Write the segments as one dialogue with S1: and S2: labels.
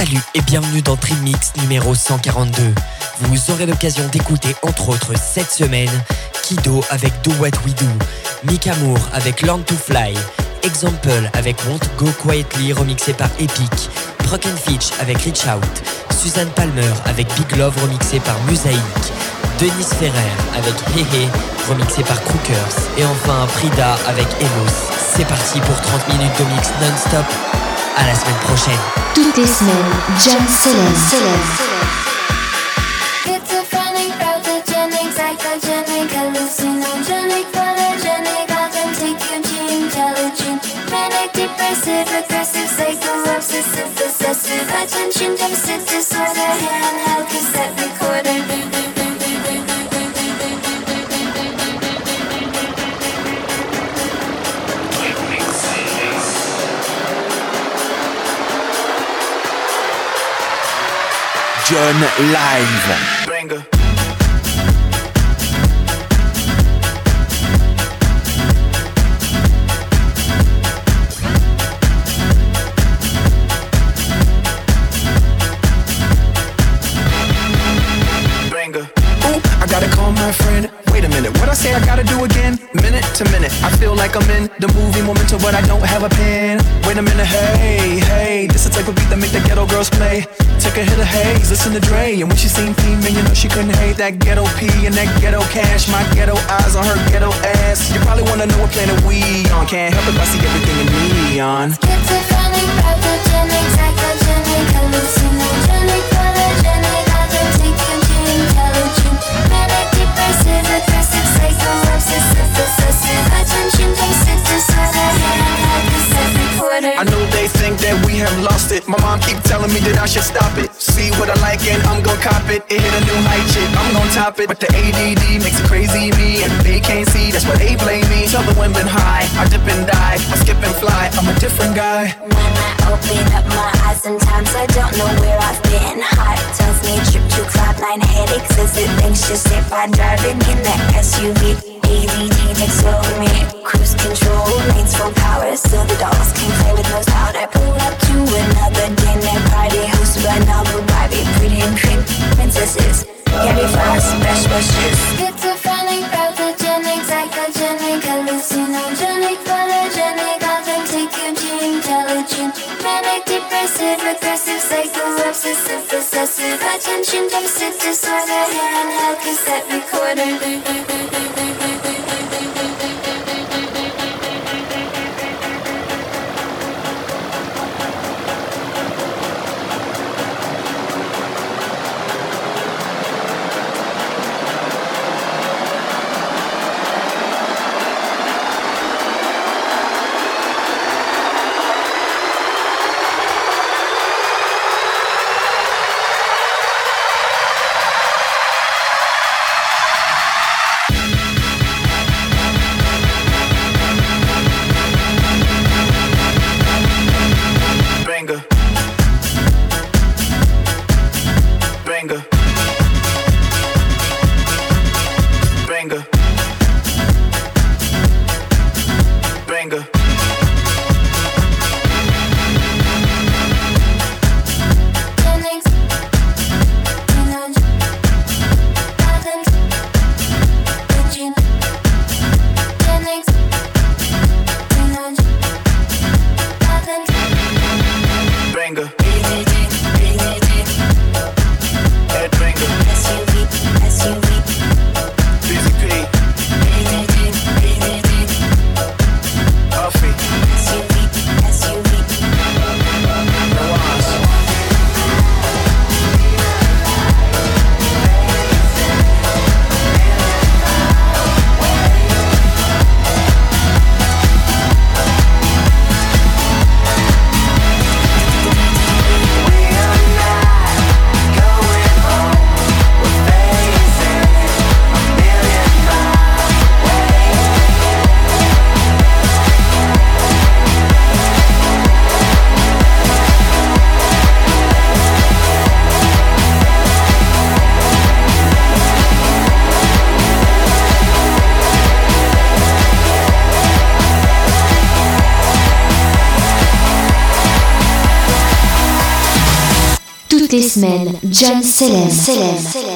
S1: Salut et bienvenue dans Trimix numéro 142. Vous aurez l'occasion d'écouter entre autres cette semaine Kido avec Do What We Do, Mick Amour avec Learn to Fly, Example avec Won't Go Quietly remixé par Epic, Broken Fitch avec Reach Out, Suzanne Palmer avec Big Love remixé par Musaïk, Denis Ferrer avec Hehe remixé par Crookers et enfin Prida avec Emos. C'est parti pour 30 minutes de mix non-stop. À la semaine prochaine.
S2: Toutes les semaines, John Célèbre.
S3: attention deficit disorder, handheld cassette recorder.
S4: John Live.
S5: Banger. to call my friend. Wait a minute. What I say I gotta do again? Minute to minute. I feel like I'm in the movie Memento, but I don't have a pen. Wait a minute, hey, hey, this a type of beat that make the ghetto girls play. Take a hit of haze, listen to Dre, and when she seen man, you know she couldn't hate that ghetto P and that ghetto cash. My ghetto eyes on her ghetto ass. You probably wanna know what planet we on. Can't help it, I see everything in neon.
S3: Schizophrenic, pathogenic, psychogenic, hallucinogenic,
S5: gon' it. It hit a new height, shit, I'm gon' top it. But the ADD makes it crazy me, and they can't see. That's why they blame me. Tell the women high, I dip and dive, I skip and fly. I'm a different guy.
S3: When I open up my eyes, sometimes I don't know where I've been. Heart me trip to cloud nine headaches as it anxious if I'm driving in that SUV. ADD takes over me. Cruise control, lanes full power, so the dolls can play with no powder. Pull up to another dinner party hosted by Noble Barbie, pretty and pink princesses. Gary Fox, best wishes. Schizophrenic, pathogenic, psychogenic, hallucinogenic, manic, depressive, aggressive, psycho, obsessive, possessive, attention deficit disorder, handheld cassette recorder.
S2: Toutes les semaines, John Selem.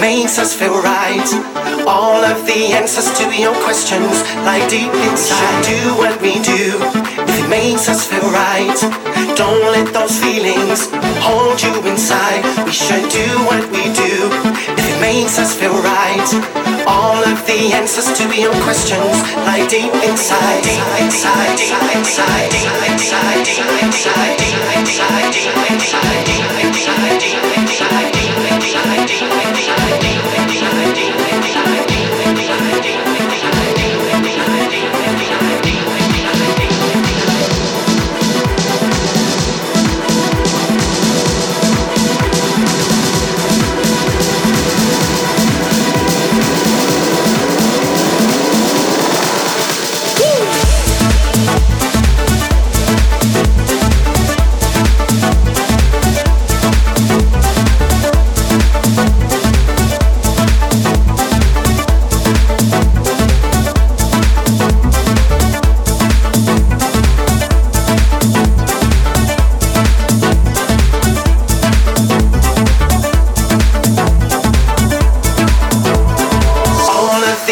S6: Makes us feel right. All of the answers to your questions lie deep inside. We should Do what we do if it makes us feel right. Don't let those feelings hold you inside. We should do what we do if it makes us feel right. All of the answers to your questions lie deep inside. Deep inside. Deep inside. Deep inside. Deep inside. Deep inside. Deep inside. Deep inside. Deep inside. Deep inside. Deep inside.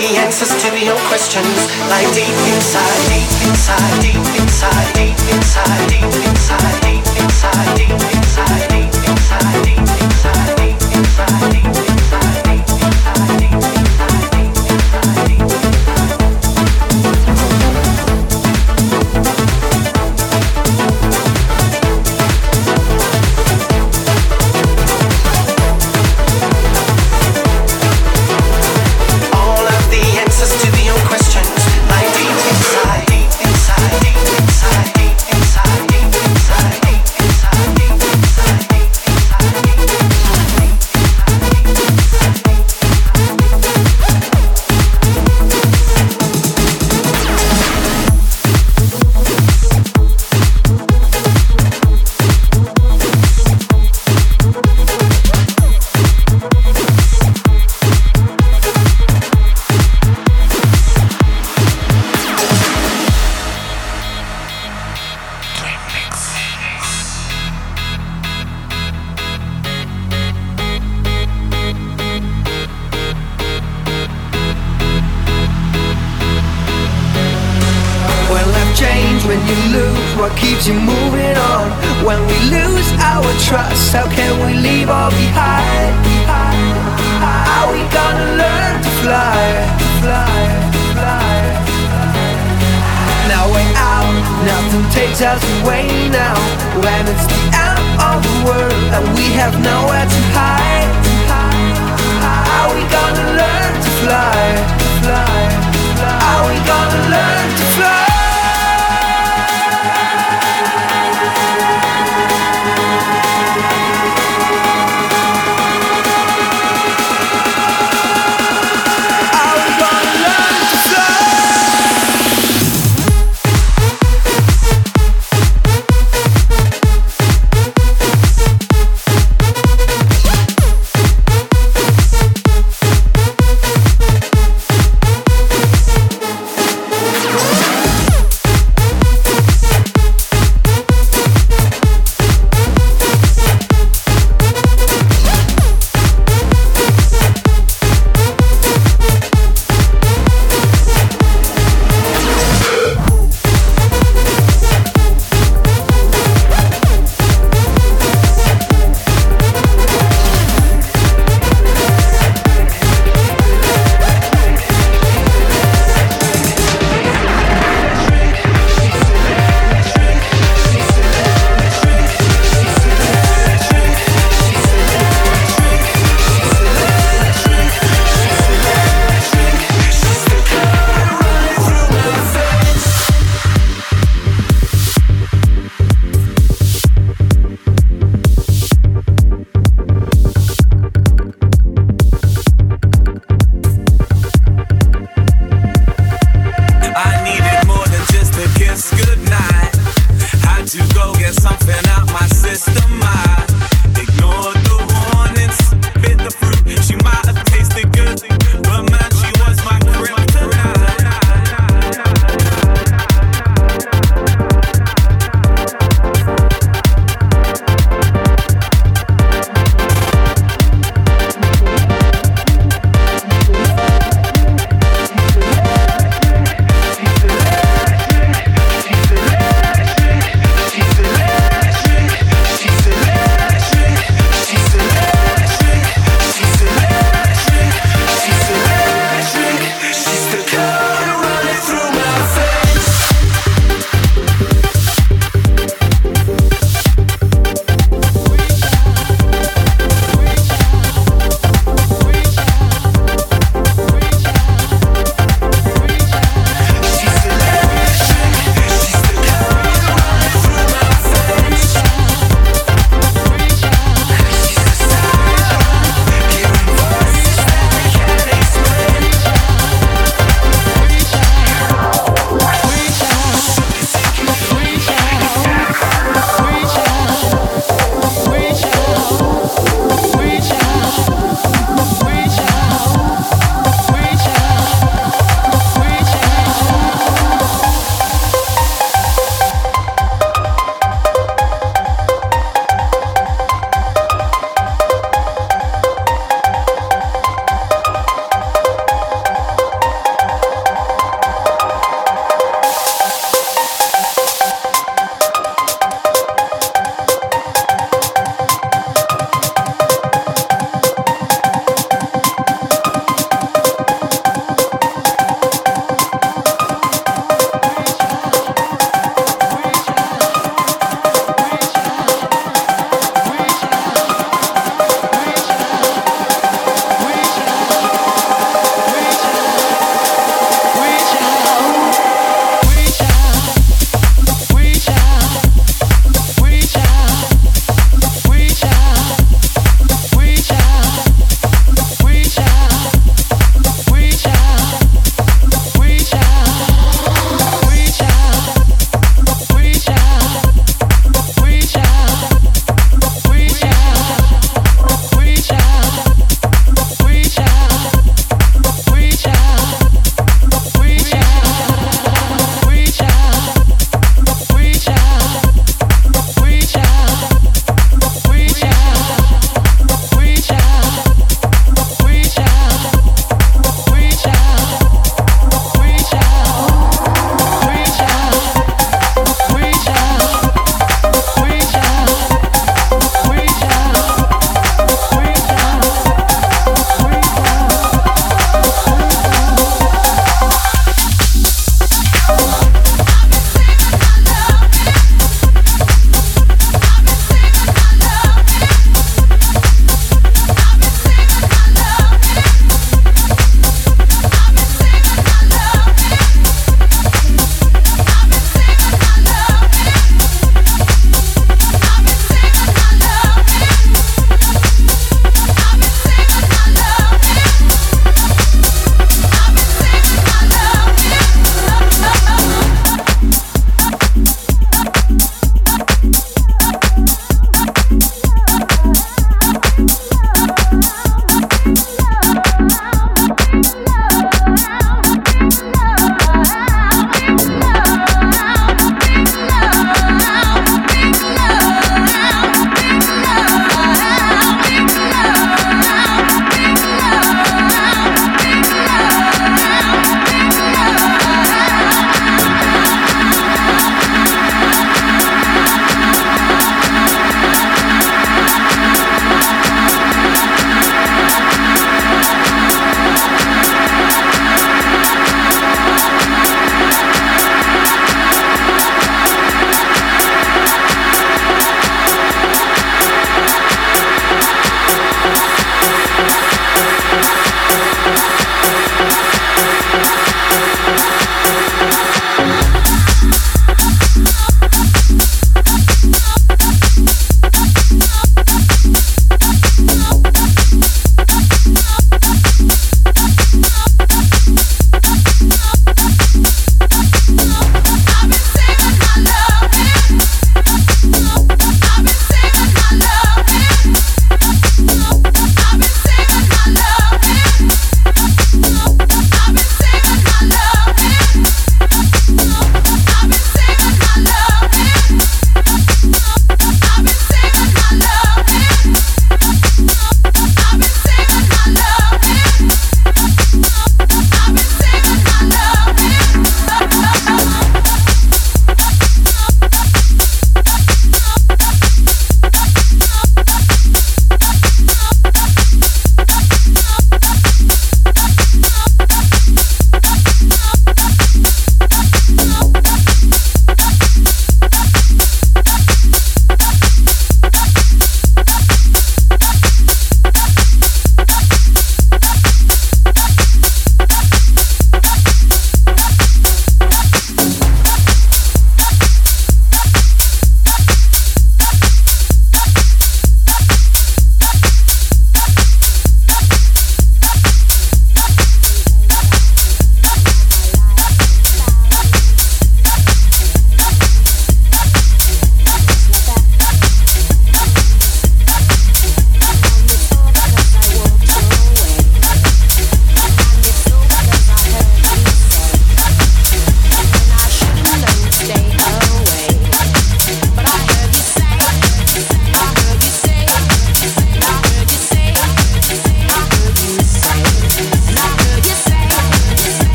S6: the answers to your questions lie deep inside, deep inside, deep inside, deep inside, deep inside, deep inside, deep inside, deep inside, deep inside,
S2: deep
S7: inside, deep inside.